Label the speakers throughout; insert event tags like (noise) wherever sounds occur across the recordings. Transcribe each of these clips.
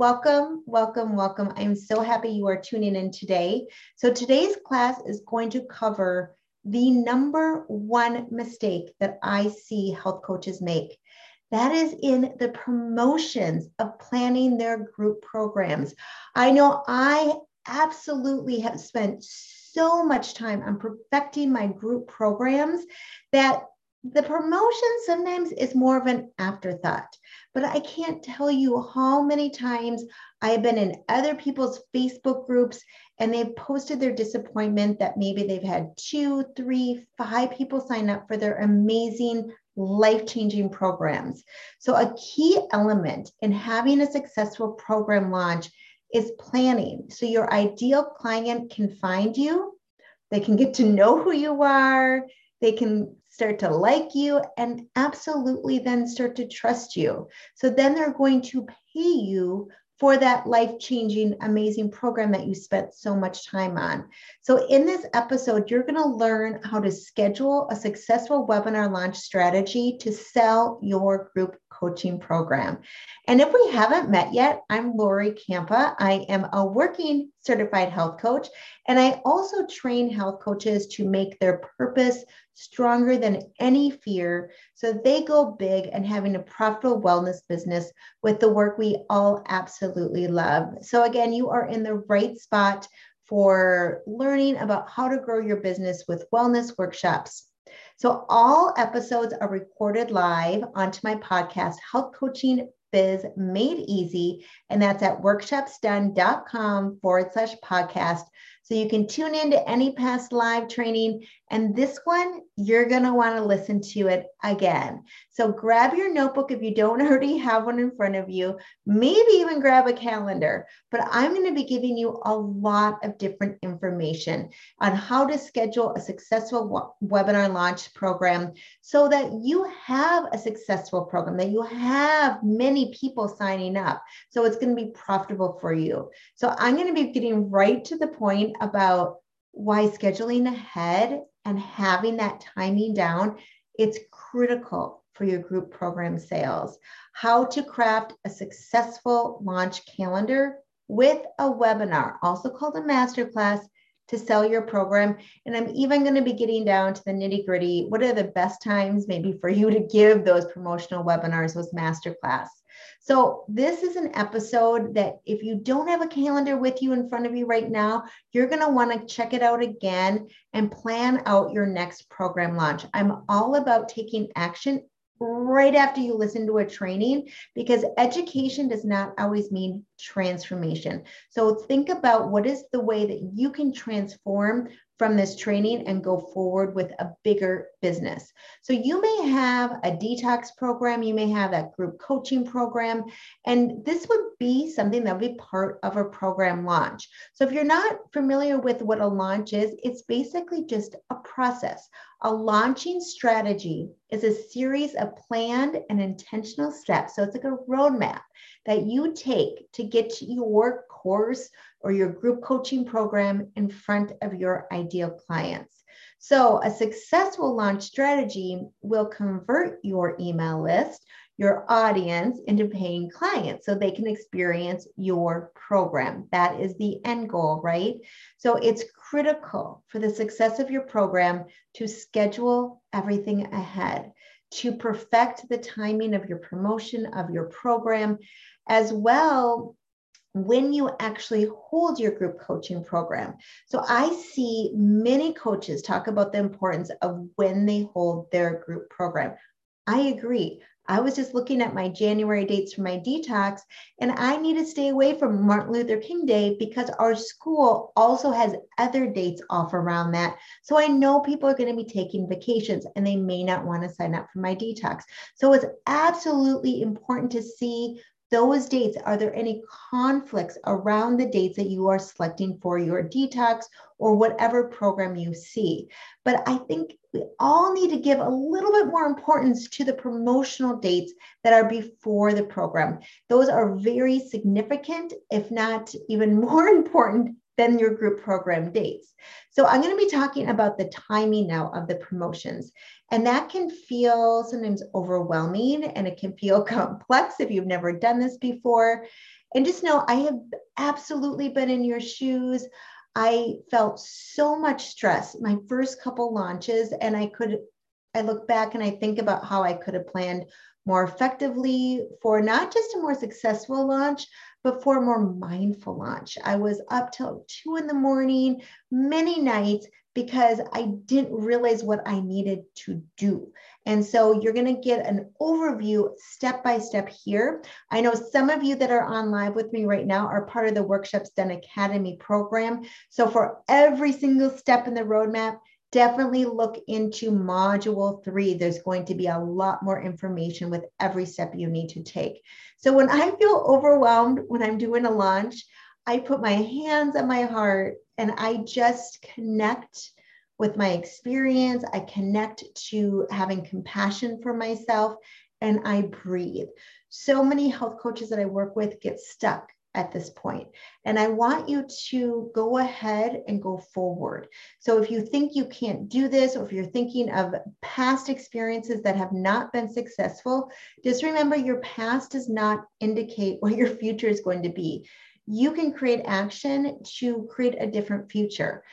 Speaker 1: welcome, welcome, welcome. I'm so happy you are tuning in today. So, today's class is going to cover the number one mistake that I see health coaches make. That is in the promotions of planning their group programs. I know I absolutely have spent so much time on perfecting my group programs that the promotion sometimes is more of an afterthought, but I can't tell you how many times I have been in other people's Facebook groups and they've posted their disappointment that maybe they've had two, three, five people sign up for their amazing life changing programs. So, a key element in having a successful program launch is planning. So, your ideal client can find you, they can get to know who you are, they can start to like you and absolutely then start to trust you. So then they're going to pay you for that life changing, amazing program that you spent so much time on. So, in this episode, you're going to learn how to schedule a successful webinar launch strategy to sell your group coaching program. And if we haven't met yet, I'm Lori Campa. I am a working certified health coach, and I also train health coaches to make their purpose stronger than any fear so they go big and having a profitable wellness business with the work we all absolutely love. So, again, you are in the right spot for learning about how to grow your business with wellness workshops. So, all episodes are recorded live onto my podcast, Health Coaching Biz Made Easy, and that's at workshopsdone.com forward slash podcast. So you can tune into any past live training. And this one, you're going to want to listen to it again. So grab your notebook if you don't (laughs) already have one in front of you, maybe even grab a calendar. But I'm going to be giving you a lot of different information on how to schedule a successful webinar launch program so that you have a successful program, that you have many people signing up. So it's going to be profitable for you. So I'm going to be getting right to the point about why scheduling ahead and having that timing down it's critical for your group program sales. How to craft a successful launch calendar with a webinar also called a masterclass to sell your program and i'm even going to be getting down to the nitty gritty what are the best times maybe for you to give those promotional webinars those masterclass so, this is an episode that if you don't have a calendar with you in front of you right now, you're going to want to check it out again and plan out your next program launch. I'm all about taking action right after you listen to a training because education does not always mean transformation. So think about what is the way that you can transform from this training and go forward with a bigger business. So you may have a detox program, you may have that group coaching program, and this would be something that would be part of a program launch. So if you're not familiar with what a launch is, it's basically just a process. A launching strategy is a series of planned and intentional steps. So it's like a roadmap that you take to get your course or your group coaching program in front of your ideal clients. So, a successful launch strategy will convert your email list, your audience into paying clients so they can experience your program. That is the end goal, right? So, it's critical for the success of your program to schedule everything ahead, to perfect the timing of your promotion of your program, as well when you actually hold your group coaching program. So I see many coaches talk about the importance of when they hold their group program. I agree. I was just looking at my January dates for my detox, and I need to stay away from Martin Luther King Day because our school also has other dates off around that. So I know people are going to be taking vacations and they may not want to sign up for my detox. So it's absolutely important to see those dates, are there any conflicts around the dates that you are selecting for your detox or whatever program you see? But I think we all need to give a little bit more importance to the promotional dates that are before the program. Those are very significant, if not even (laughs) more important than your group program dates. So I'm going to be talking about the timing now of the promotions. And that can feel sometimes overwhelming and it can feel (laughs) complex if you've never done this before. And just know I have absolutely been in your shoes. I felt so much stress my first couple launches, and I could, I look back and I think about how I could have planned more effectively for not just a more successful launch, but for a more mindful launch. I was up till two in the morning, many nights, because I didn't realize what I needed to do. And so you're going to get an overview step by step here. I know some of you that are on live with me right now are part of the Workshops Done Academy program. So for every single step in the roadmap, definitely look into module three. There's going to be a lot more information with every step you need to take. So when I feel overwhelmed when I'm doing a launch, I put my hands on my heart and I just connect with my experience. I connect to having compassion for myself and I breathe. So many health coaches that I work with get stuck at this point. And I want you to go ahead and go forward. So if you think you can't do this, or if you're thinking of past experiences that have not been successful, just remember your past does not indicate (laughs) what your future is going to be. You can create action to create a different future.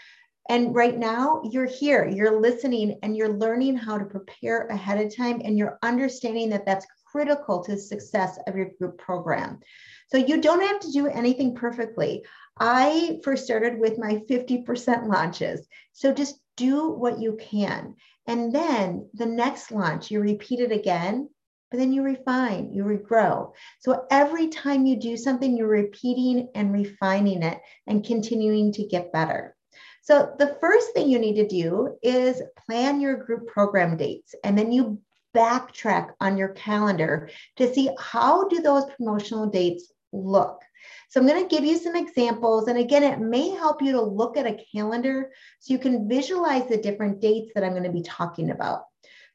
Speaker 1: And right now, you're here, you're listening, and you're learning how to prepare ahead of time, and you're understanding that that's critical to the success of your group program. So you don't have to do anything perfectly. I first started with my 50% launches. So just do what you can. And then the next launch, you repeat it again, but then you refine, you regrow. So every time you do something, you're repeating and refining it and continuing to get better. So the first thing you need to do is plan your group program dates and then you backtrack on your calendar to see how do those promotional dates look. So I'm going to give you some examples. And again, it may help you to look at a calendar so you can visualize the different dates that I'm going to be talking about.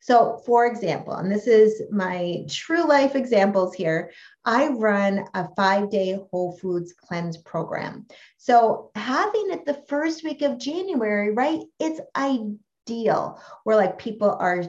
Speaker 1: So, for example, and this is my true life examples here, I run a five day Whole Foods cleanse program. So, having it the first week of January, right? It's ideal where like people are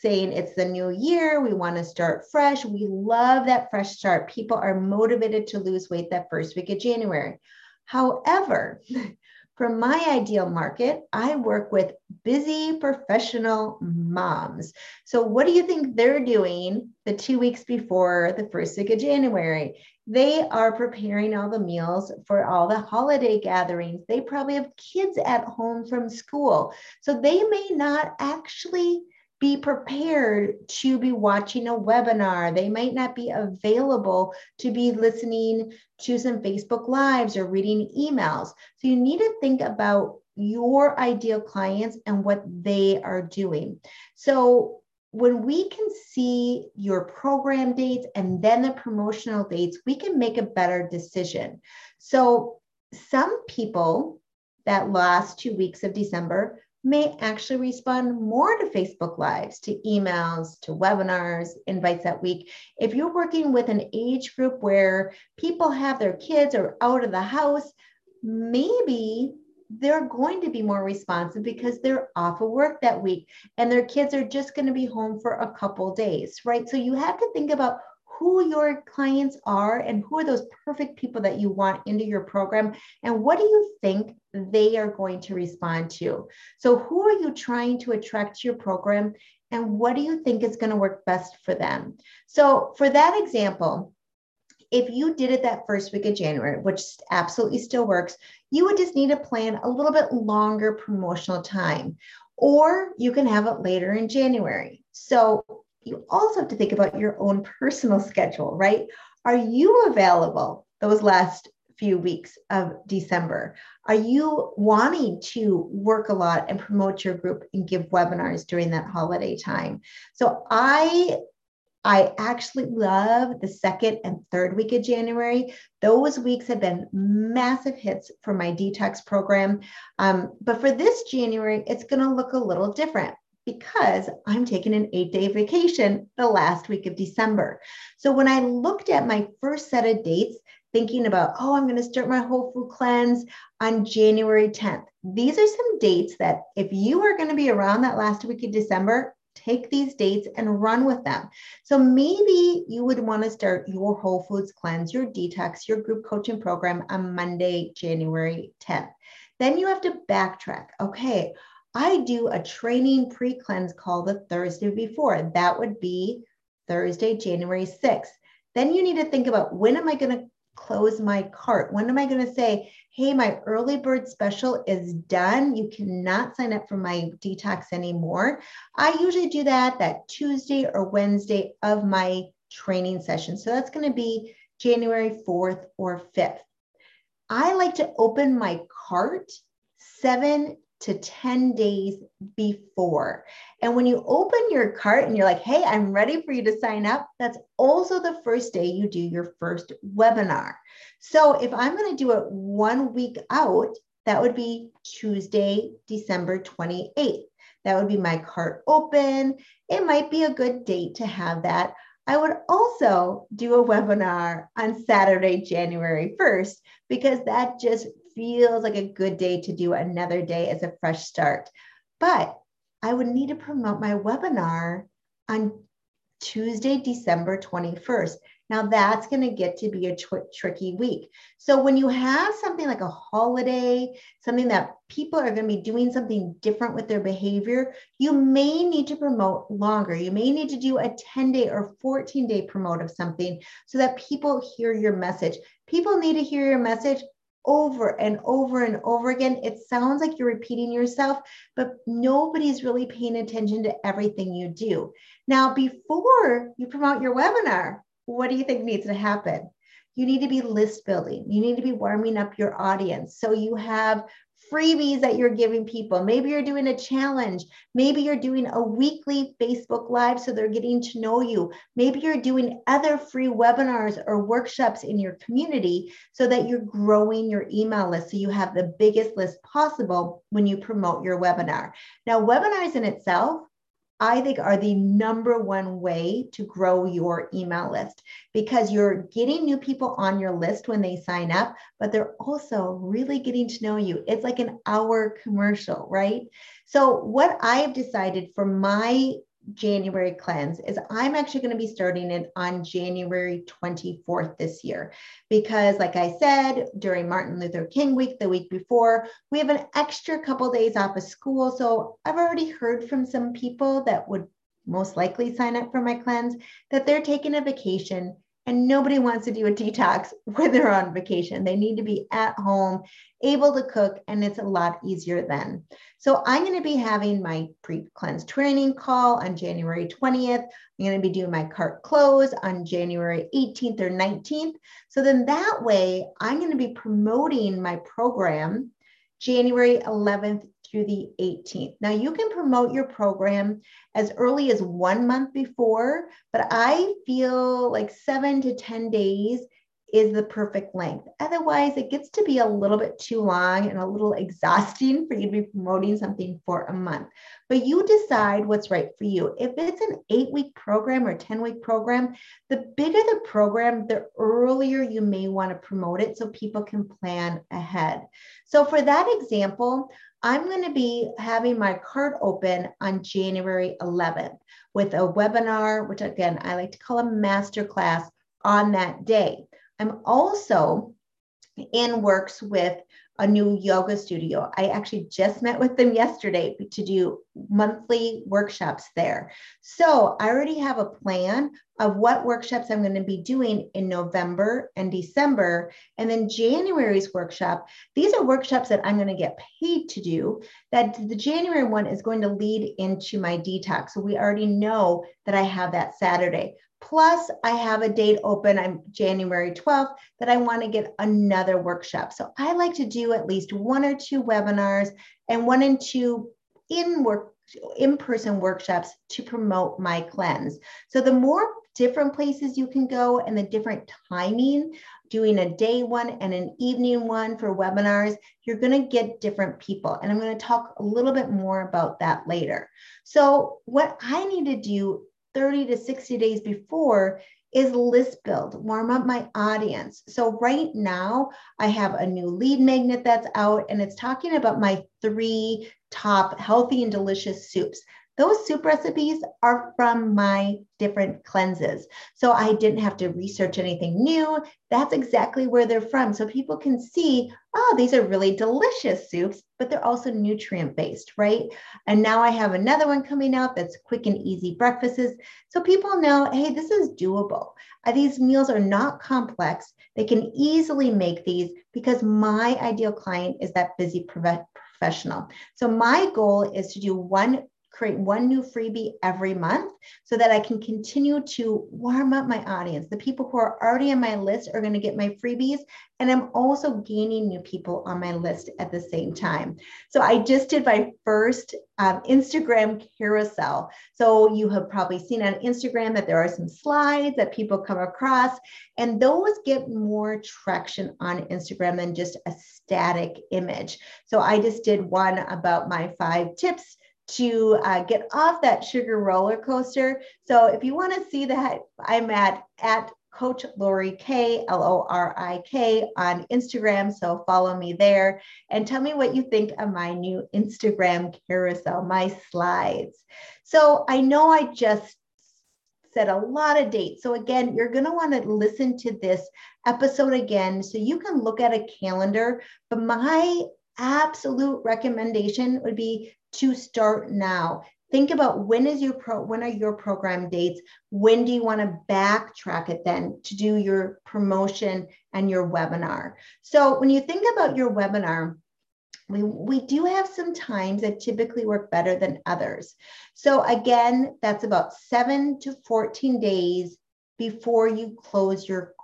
Speaker 1: saying it's the new year, we want to start fresh. We love that fresh start. People are motivated to lose weight that first week of January. However, (laughs) for my ideal market, I work with busy professional moms. So, what do you think they're doing the two weeks before the first week of January? They are preparing all the meals for all the holiday gatherings. They probably have kids at home from school. So, they may not actually be prepared to be watching a webinar. They might not be available to be listening to some Facebook Lives or reading emails. So you need to think about your ideal clients and what they are doing. So when we can see your program dates and then the promotional dates, we can make a better decision. So some people that last two weeks of December may actually respond more to Facebook Lives, to emails, to webinars, invites that week. If you're working with an age group where people have their kids or out of the house, maybe they're going to be more responsive because they're off of work that week and their kids are just going to be home for a couple days, right? So you have to think about who your clients are and who are those perfect people that you want into your program and what do you think they are going to respond to so who are you trying to attract to your program and what do you think is going to work best for them so for that example if you did it that first week of January, which absolutely still works, you would just need to plan a little bit longer promotional time, or you can have it later in January. So you also have to think about your own personal schedule, right? Are you available those last few weeks of December? Are you wanting to work a lot and promote your group and give webinars during that holiday time? So I I actually love the second and third week of January. Those weeks have been massive hits for my detox program. Um, but for this January, it's going to look a little different because I'm taking an eight day vacation the last week of December. So when I looked at my first set of dates, thinking about, oh, I'm going to start my whole food cleanse on January 10th. These are some dates that if you are going to be around that last week of December, take these dates and run with them. So maybe you would want to start your whole foods cleanse, your detox, your group coaching program on Monday, January 10th. Then you have to backtrack. Okay, I do a training pre cleanse call the Thursday before. That would be Thursday, January 6th. Then you need to think about when am I going to close my cart? When am I going to say, hey, my early bird special is done. You cannot sign up for my detox anymore. I usually do that that Tuesday or Wednesday of my training session. So that's going to be January 4th or 5th. I like to open my cart seven to 10 days before. And when you open your cart and you're like, hey, I'm ready for you to sign up, that's also the first day you do your first webinar. So if I'm going to do it one week out, that would be Tuesday, December 28th. That would be my cart open. It might be a good date to have that. I would also do a webinar on Saturday, January 1st, because that just feels like a good day to do another day as a fresh start. But I would need to promote my webinar on Tuesday, December 21st. Now that's going to get to be a tr- tricky week. So when you have something like a holiday, something that people are going to be doing something different with their behavior, you may need to promote longer. You may need to do a 10 day or 14 day promote of something so that people hear your message. People need to hear your message over and over and over again. It sounds like you're repeating yourself, but nobody's really paying attention to everything you do. Now, before you promote your webinar, what do you think needs to happen? You need to be list building. You need to be warming up your audience. So you have freebies that you're giving people. Maybe you're doing a challenge. Maybe you're doing a weekly Facebook Live so they're getting to know you. Maybe you're doing other free webinars or workshops in your community so that you're growing your email list so you have the biggest list possible when you promote your webinar. Now, webinars in itself I think are the number one way to grow your email list because you're getting new people on your list when they sign up, but they're also really getting to know you. It's like an hour commercial, right? So, what I've decided for my January cleanse is I'm actually going to be starting it on January 24th this year. Because, like I said, during Martin Luther King week, the week before, we have an extra couple days off of school. So I've already heard from some people that would most likely sign up for my cleanse that they're taking a vacation and nobody wants to do a detox (laughs) when they're on vacation. They need to be at home, able to cook, and it's a lot easier then. So I'm going to be having my pre-cleanse training call on January 20th. I'm going to be doing my cart close on January 18th or 19th. So then that way, I'm going to be promoting my program January 11th through the 18th. Now, you can promote your program as early as one month before, but I feel like seven to 10 days is the perfect length. Otherwise, it gets to be a little bit too long and a little (laughs) exhausting for you to be promoting something for a month. But you decide what's right for you. If it's an eight week program or 10 week program, the bigger the program, the earlier you may want to promote it so people can plan ahead. So, for that example, I'm going to be having my card open on January 11th with a webinar, which again, I like to call a masterclass on that day. I'm also in works with a new yoga studio. I actually just met with them yesterday to do monthly workshops there. So I already have a plan of what workshops I'm going to be doing in November and December. And then January's workshop, these are workshops that I'm going to get paid to do. That the January one is going to lead into my detox. So we already know that I have that Saturday. Plus, I have a date open on January 12th that I want to get another workshop. So I like to do at least one or two webinars and one and two in work in-person workshops to promote my cleanse. So the more different places you can go and the different timing, doing a day one and an evening one for webinars, you're going to get different people. And I'm going to talk a little bit more about that later. So what I need to do 30 to 60 days before is list build, warm up my audience. So right now I have a new lead magnet that's out and it's talking about my three top healthy and delicious soups. Those soup recipes are from my different cleanses. So I didn't have to research anything new. That's exactly where they're from. So people can see, oh, these are really delicious soups, but they're also nutrient based, right? And now I have another one coming out that's quick and easy breakfasts. So people know, hey, this is doable. Uh, these meals are not complex. They can easily make these because my ideal client is that busy professional. So my goal is to do one create one new freebie every month so that I can continue to warm up my audience. The people who are already on my list are going to get my freebies, and I'm also gaining new people on my list at the same time. So I just did my first um, Instagram carousel. So you have probably seen on Instagram that there are some slides that people come across, and those get more traction on Instagram than just a static image. So I just did one about my five tips to uh, get off that sugar roller coaster. So if you want to see that, I'm at at Coach Lori K L O R I K on Instagram. So follow me there and tell me what you think of my new Instagram carousel, my slides. So I know I just said a lot of dates. So again, you're going to want to listen to this episode again so you can look at a calendar. But my absolute recommendation would be to start now. Think about when is your pro when are your program dates? When do you want to backtrack it then to do your promotion and your webinar? So when you think about your webinar, we, we do have some times that typically work better than others. So again, that's about seven to 14 days before you close your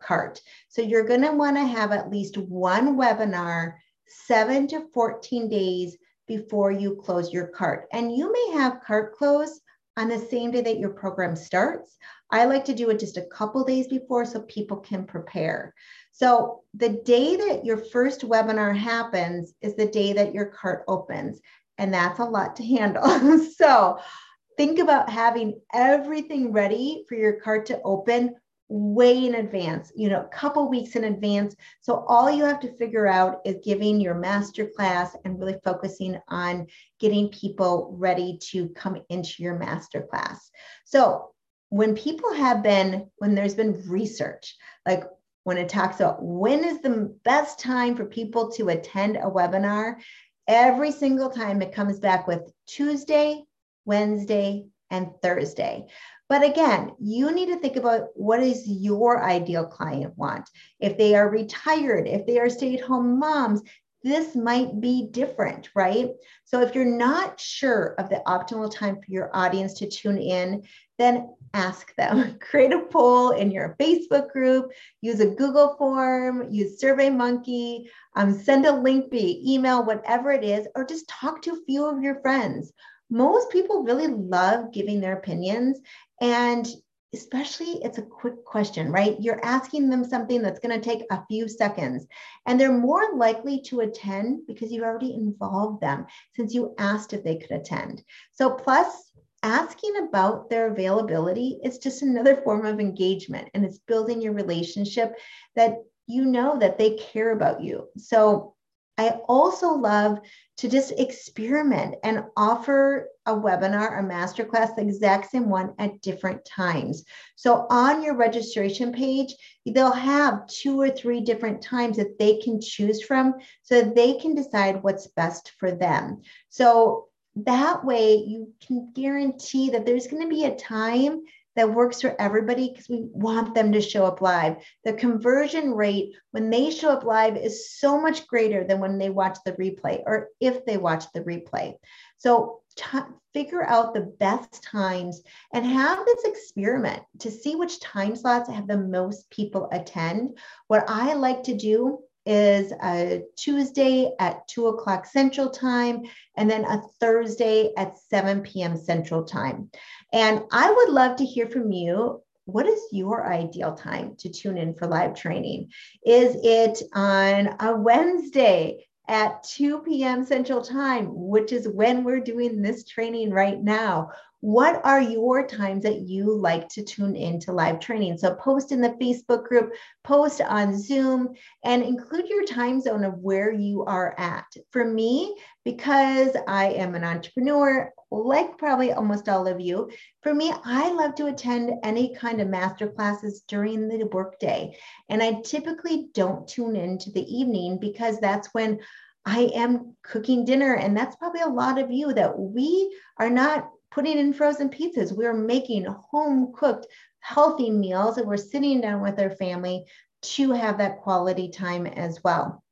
Speaker 1: cart. So you're going to want to have at least one webinar seven to 14 days before you close your cart. And you may have cart close on the same day that your program starts. I like to do it just a couple days before so people can prepare. So the day that your first webinar happens is the day that your cart opens. And that's a lot to handle. (laughs) so think about having everything ready for your cart to open way in advance, you know, a couple weeks in advance. So all you have to figure out is giving your master class and really focusing on getting people ready to come into your master class. So when people have been, when there's been research, like when it talks about when is the best time for people to attend a webinar, every single time it comes back with Tuesday, Wednesday, and Thursday. But again, you need to think about what is your ideal client want. If they are retired, if they are stay-at-home moms, this might be different, right? So if you're not sure of the optimal time for your audience to tune in, then ask them. (laughs) Create a poll in your Facebook group, use a Google form, use SurveyMonkey, um, send a link via email, whatever it is, or just talk to a few of your friends most people really love giving their opinions and especially it's a quick question, right? You're asking them something that's going to take a few seconds and they're more likely to attend because you've already involved them since you asked if they could attend. So plus asking about their availability is just another (laughs) form of engagement and it's building your relationship that you know that they care about you. So I also love to just experiment and offer a webinar, a masterclass, the exact same one at different times. So on your registration page, they'll have two or three different times that they can choose from so they can decide what's best for them. So that way you can guarantee that there's going to be a time that works for everybody because we want them to show up live. The conversion rate when they show up live is so much greater than when they watch the replay or if they watch the replay. So t- figure out the best times and have this experiment to see which time slots have the most people attend. What I like to do is a Tuesday at 2 o'clock Central Time, and then a Thursday at 7 p.m. Central Time. And I would love to hear from you. What is your ideal time to tune in for live training? Is it on a Wednesday at 2 p.m. Central Time, which is when we're doing this training right now? What are your times that you like to tune into live training? So post in the Facebook group, post on Zoom, and include your time zone of where you are at. For me, because I am an entrepreneur, like probably almost all of you, for me, I love to attend any kind of master classes during the workday. And I typically don't tune into the evening because that's when I am cooking dinner. And that's probably a lot of you that we are not putting in frozen pizzas. We're making home cooked, healthy meals, and we're sitting down with our family to have that quality time as well.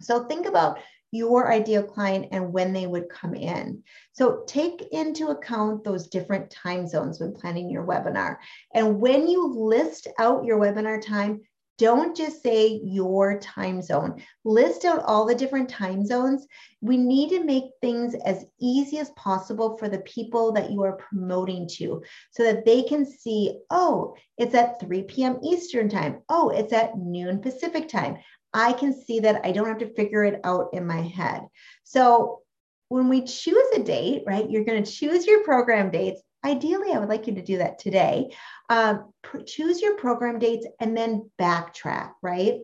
Speaker 1: So think about your ideal client and when they would come in. So take into account those different time zones when planning your webinar. And when you list out your webinar time, don't just say your time zone. List out all the different time zones. We need to make things as easy as possible for the people that you are promoting to so that they can see, oh, it's at 3 p.m. Eastern time. Oh, it's at noon Pacific time. I can see that I don't have to figure it out in my head. So when we choose a date, right, you're going to choose your program dates. Ideally, I would like you to do that today. Um, choose your program dates and then backtrack, right?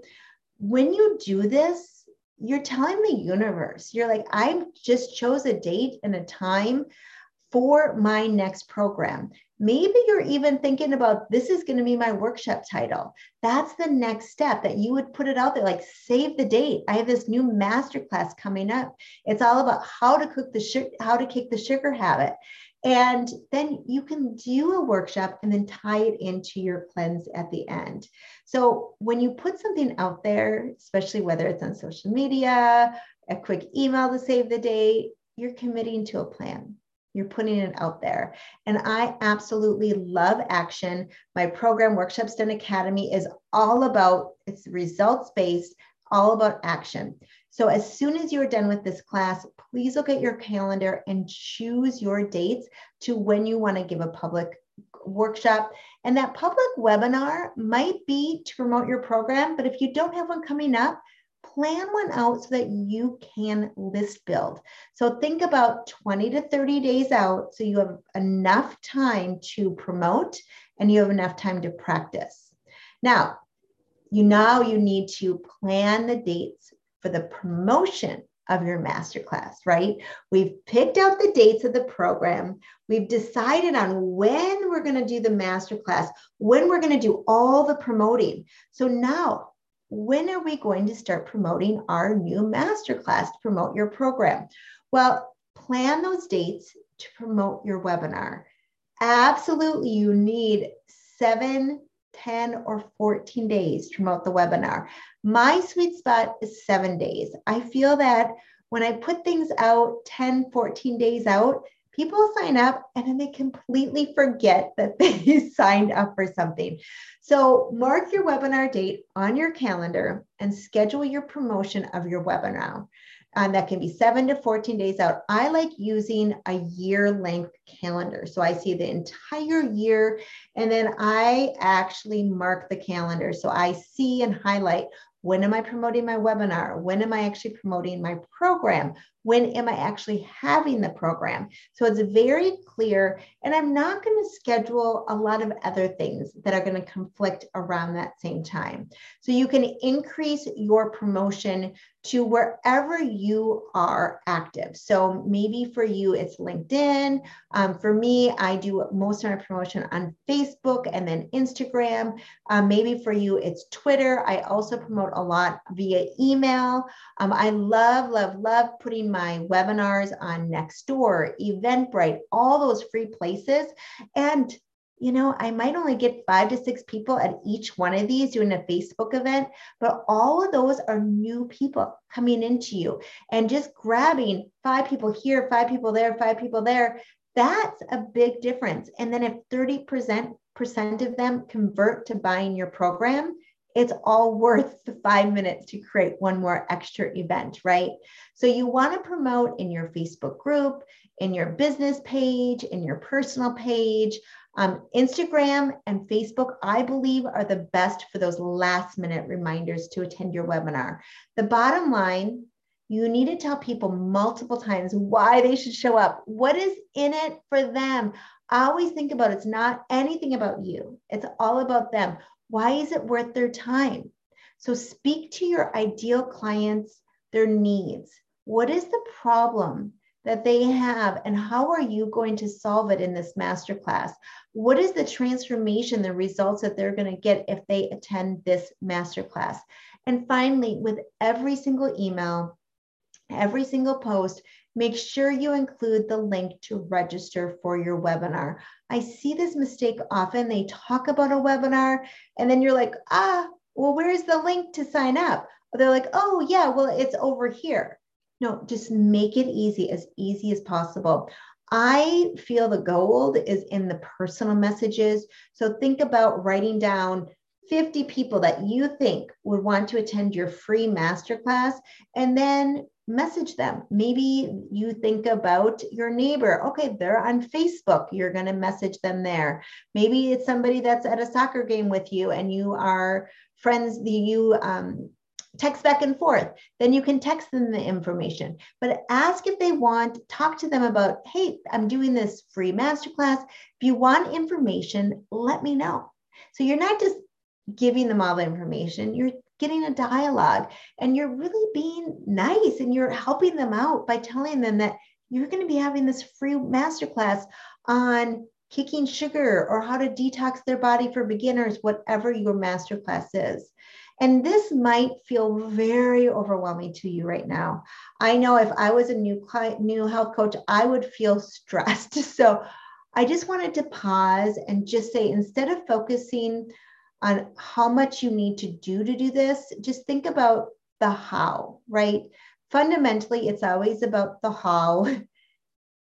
Speaker 1: When you do this, you're telling the universe, you're like, I just chose a date and a time for my next program. Maybe you're even thinking about this is going to be my workshop title. That's the next step that you would put it out there like save the date. I have this new masterclass coming up. It's all about how to cook the how to kick the sugar habit. And then you can do a workshop and then tie it into your cleanse at the end. So when you put something out there, especially whether it's on social media, a quick email to save the date, you're committing to a plan. You're putting it out there. And I absolutely love action. My program, Workshops Done Academy, is all about it's results based, all about action. So as soon as you're done with this class, please look at your calendar and choose your dates to when you want to give a public workshop. And that public webinar might be to promote your program, but if you don't have one coming up, plan one out so that you can list build. So think about 20 to 30 days out so you have enough time to promote and you have enough time to practice. Now, you now you need to plan the dates for the promotion of your masterclass, right? We've picked out the dates of the program. We've decided on when we're going to do the masterclass, when we're going to do all the promoting. So now when are we going to start promoting our new masterclass to promote your program? Well, plan those dates to promote your webinar. Absolutely, you need seven, 10, or 14 days to promote the webinar. My sweet spot is seven days. I feel that when I put things out 10, 14 days out, people sign up and then they completely forget that (laughs) they signed up for something. So mark your webinar date on your calendar and schedule your promotion of your webinar. And that can be seven to 14 days out. I like using a year length calendar. So I see the entire year and then I actually mark the calendar. So I see and highlight when am I promoting my webinar? When am I actually promoting my program? When am I actually having the program? So it's very clear. And I'm not going to schedule a lot of other things that are going to conflict around that same time. So you can increase your promotion to wherever you are active. So maybe for you, it's LinkedIn. Um, for me, I do most of my promotion on Facebook and then Instagram. Um, maybe for you, it's Twitter. I also promote a lot via email. Um, I love, love, love putting my webinars on Nextdoor, Eventbrite, all those free places. And you know, I might only get five to six people at each one of these doing a Facebook event, but all of those are new people coming into you and just grabbing five people here, five people there, five people there. That's a big difference. And then if 30% of them convert to buying your program, it's all worth the five minutes to create one more extra event, right? So you want to promote in your Facebook group, in your business page, in your personal page. Um, Instagram and Facebook, I believe, are the best for those last minute reminders to attend your webinar. The bottom line you need to tell people multiple times why they should show up. What is in it for them? Always think about it's not anything about you, it's all about them. Why is it worth their time? So speak to your ideal clients, their needs. What is the problem that they have, and how are you going to solve it in this masterclass? What is the transformation, the results that they're going to get if they attend this masterclass? And finally, with every single email, every single post, make sure you include the link to register for your webinar. I see this mistake often. They talk about a webinar, and then you're like, ah, well, where's the link to sign up? They're like, oh, yeah, well, it's over here. No, just make it easy, as easy as possible. I feel the gold is in the personal messages. So think about writing down 50 people that you think would want to attend your free masterclass and then message them. Maybe you think about your neighbor. Okay, they're on Facebook. You're going to message them there. Maybe it's somebody that's at a soccer game with you and you are friends, you um, text back and forth. Then you can text them the information. But ask if they want, talk to them about, hey, I'm doing this free masterclass. If you want information, let me know. So you're not just giving them all the information, you're getting a dialogue and you're really being nice and you're helping them out by telling them that you're going to be having this free masterclass on kicking sugar or how to detox their body for beginners, whatever your masterclass is. And this might feel very overwhelming to you right now. I know if I was a new client, new health coach, I would feel stressed. (laughs) So I just wanted to pause and just say instead of focusing on how much you need to do to do this, just think about the how, right? Fundamentally, it's always about the how. (laughs)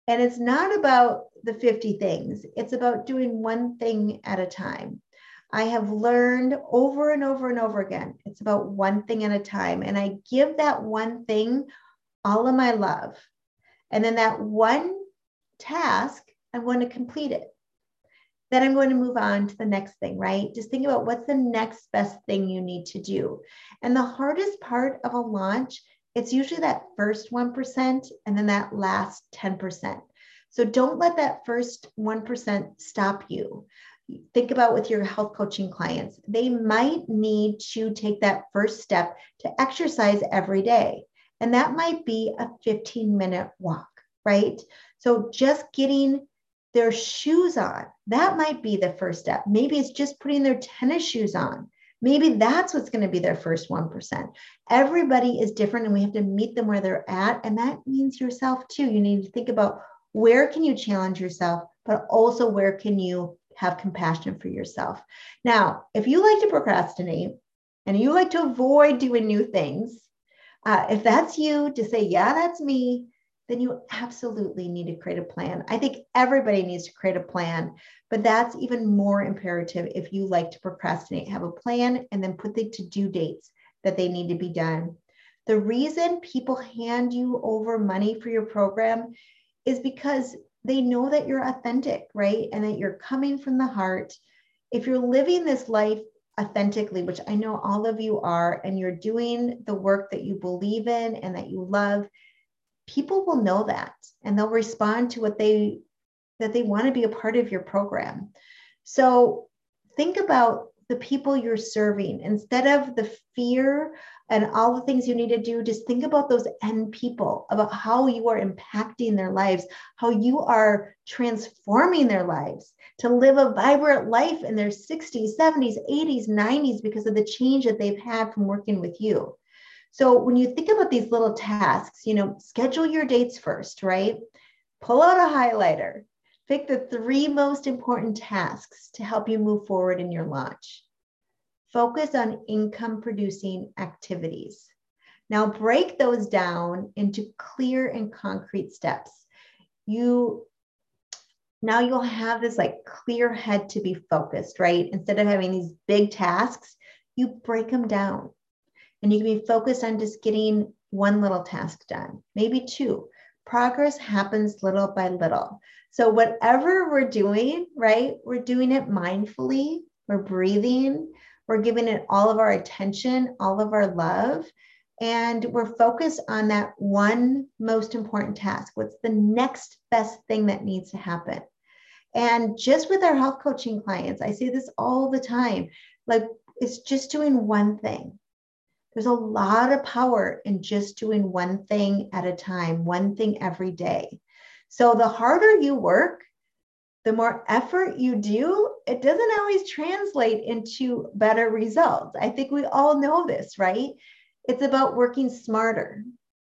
Speaker 1: And it's not about the 50 things, it's about doing one thing at a time. I have learned over and over and over again. It's about one thing at a time. And I give that one thing all of my love. And then that one task, I'm going to complete it. Then I'm going to move on to the next thing, right? Just think about what's the next best thing you need to do. And the hardest part of a launch, it's usually that first 1% and then that last 10%. So don't let that first 1% stop you think about with your health coaching clients, they might need to take that first step to exercise every day. And that might be a 15 minute walk, right? So just getting their shoes on, that might be the first step. Maybe it's just putting their tennis shoes on. Maybe that's what's going to be their first 1%. Everybody is different and we have to meet them where they're at. And that means yourself too. You need to think about where can you challenge yourself, but also where can you have compassion for yourself. Now, if you like to procrastinate and you like to avoid doing new things, uh, if that's you to say, yeah, that's me, then you absolutely need to create a plan. I think everybody needs to create a plan, but that's even more imperative if you like to procrastinate. Have a plan and then put the to do dates that they need to be done. The reason people hand you over money for your program is because they know that you're authentic, right? And that you're coming from the heart. If you're living this life authentically, which I know all of you are, and you're doing the work that you believe in and that you love, people will know that and they'll respond to what they that they want to be a part of your program. So think about the people you're serving instead of the fear and all the things you need to do just think about those end people about how you are impacting their lives how you are transforming their lives to live a vibrant life in their 60s 70s 80s 90s because of the change that they've had from working with you so when you think about these little tasks you know schedule your dates first right pull out a highlighter Pick the three most important tasks to help you move forward in your launch. Focus on income producing activities. Now break those down into clear and concrete steps. You now you'll have this like clear head to be focused, right? Instead of having these big tasks, you break them down. And you can be focused on just getting one little task done, maybe two. Progress happens little by little. So, whatever we're doing, right, we're doing it mindfully, we're breathing, we're giving it all of our attention, all of our love, and we're focused on that one most important task. What's the next best thing that needs to happen? And just with our health coaching clients, I say this all the time like, it's just doing one thing. There's a lot of power in just doing one thing at a time, one thing every day. So the harder you work, the more effort you do, it doesn't always translate into better results. I think we all know this, right? It's about working smarter.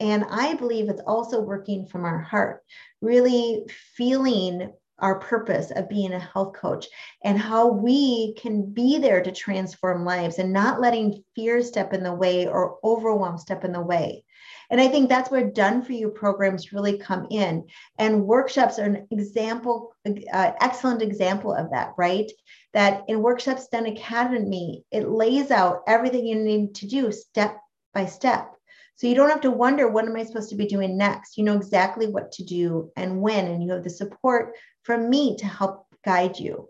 Speaker 1: And I believe it's also working from our heart, really feeling our purpose of being a health coach and how we can be there to transform lives and not letting fear step in the way or overwhelm step in the way. And I think that's where done for you programs really come in. And workshops are an example, uh, excellent example of that, right? That in Workshops Done Academy, it lays out everything you need to do step by step. So you don't have to wonder, what am I supposed to be doing next? You know exactly what to do and when, and you have the support from me to help guide you.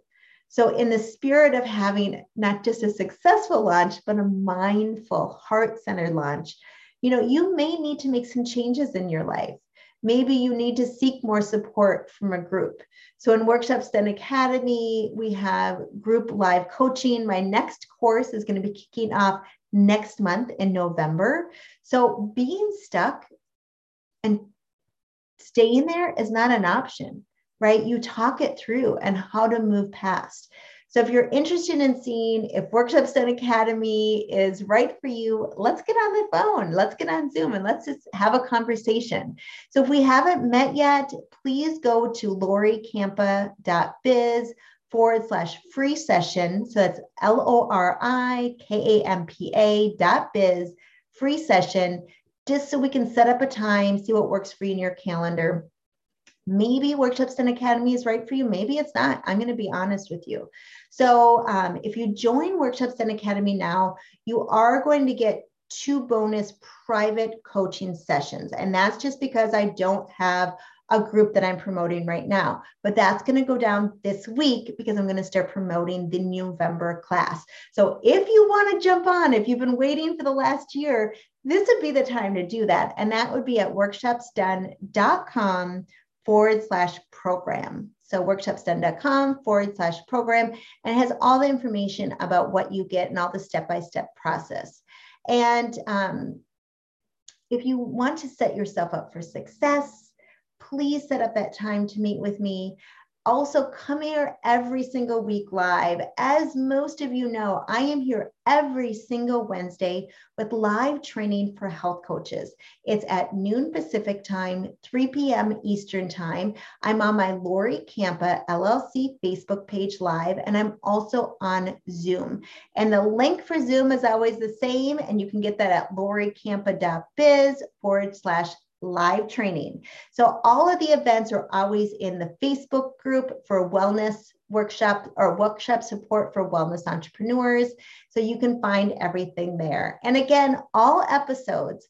Speaker 1: So, in the spirit of having not just a successful launch, but a mindful, heart centered launch, you know, you may need to make some changes in your life. Maybe you need to seek more support from a group. So in Workshops Done Academy, we have group live coaching. My next course is going to be kicking off next month in November. So being stuck and staying there is not an option, right? You talk it through and how to move past. So if you're interested in seeing if Workshops Done Academy is right for you, let's get on the phone, let's get on Zoom and let's just have a conversation. So if we haven't met yet, please go to loricampa.biz forward slash free session. So that's L O R I K A M P A dot biz free session, just so we can set up a time, see what works for you in your calendar. Maybe Workshops Done Academy is right for you. Maybe it's not. I'm going to be honest with you. So um, if you join Workshops Done Academy now, you are going to get two bonus private coaching sessions. And that's just because I don't have a group that I'm promoting right now. But that's going to go down this week because I'm going to start promoting the November class. So if you want to jump on, if you've been waiting for the last year, this would be the time to do that. And that would be at workshopsdone.com forward slash program. So workshopsdone.com forward slash program and has all the information about what you get and all the step-by-step process. And um, if you want to set yourself up for success, please set up that time to meet with me also come here every single week live. As most of you know, I am here every single Wednesday with live training for health coaches. It's at noon Pacific time, 3 p.m. Eastern time. I'm on my Lori Campa LLC Facebook page live, and I'm also on Zoom. And the link for Zoom is always the same, and you can get that at loricampa.biz forward slash live training. So all of the events are always in the Facebook group for wellness workshop or workshop support for wellness entrepreneurs. So you can find everything there. And again, all episodes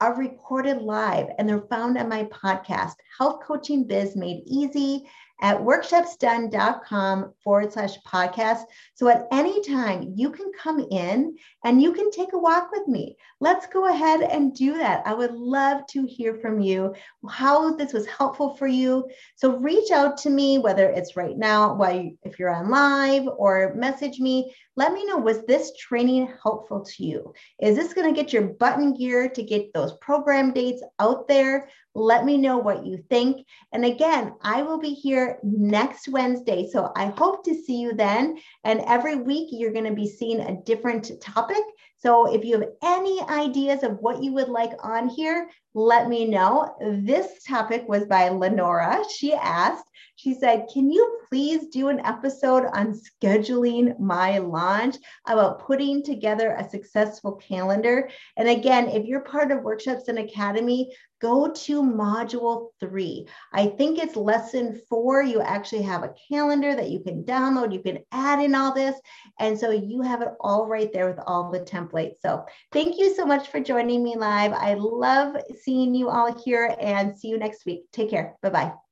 Speaker 1: are recorded live and they're found on my podcast, Health Coaching Biz Made Easy at workshopsdone.com forward slash podcast. So at any time, you can come in and you can take a walk with me. Let's go ahead and do that. I would love to hear from you how this was helpful for you. So reach out to me, whether it's right now, while you, if you're on live or message me. Let me know was this training helpful to you? Is this going to get your button gear to get those program dates out there? Let me know what you think. And again, I will be here next Wednesday. So I hope to see you then. And every week, you're going to be seeing a different topic. So if you have any ideas of what you would like on here, let me know. This topic was by Lenora. She asked, she said, Can you please do an episode on scheduling my launch about putting together a successful calendar? And again, if you're part of Workshops Done Academy, go to module three. I think it's lesson four. You actually have a calendar that you can download, you can add in all this. And so you have it all right there with all the templates. So thank you so much for joining me live. I love seeing you all here and see you next week. Take care. Bye bye.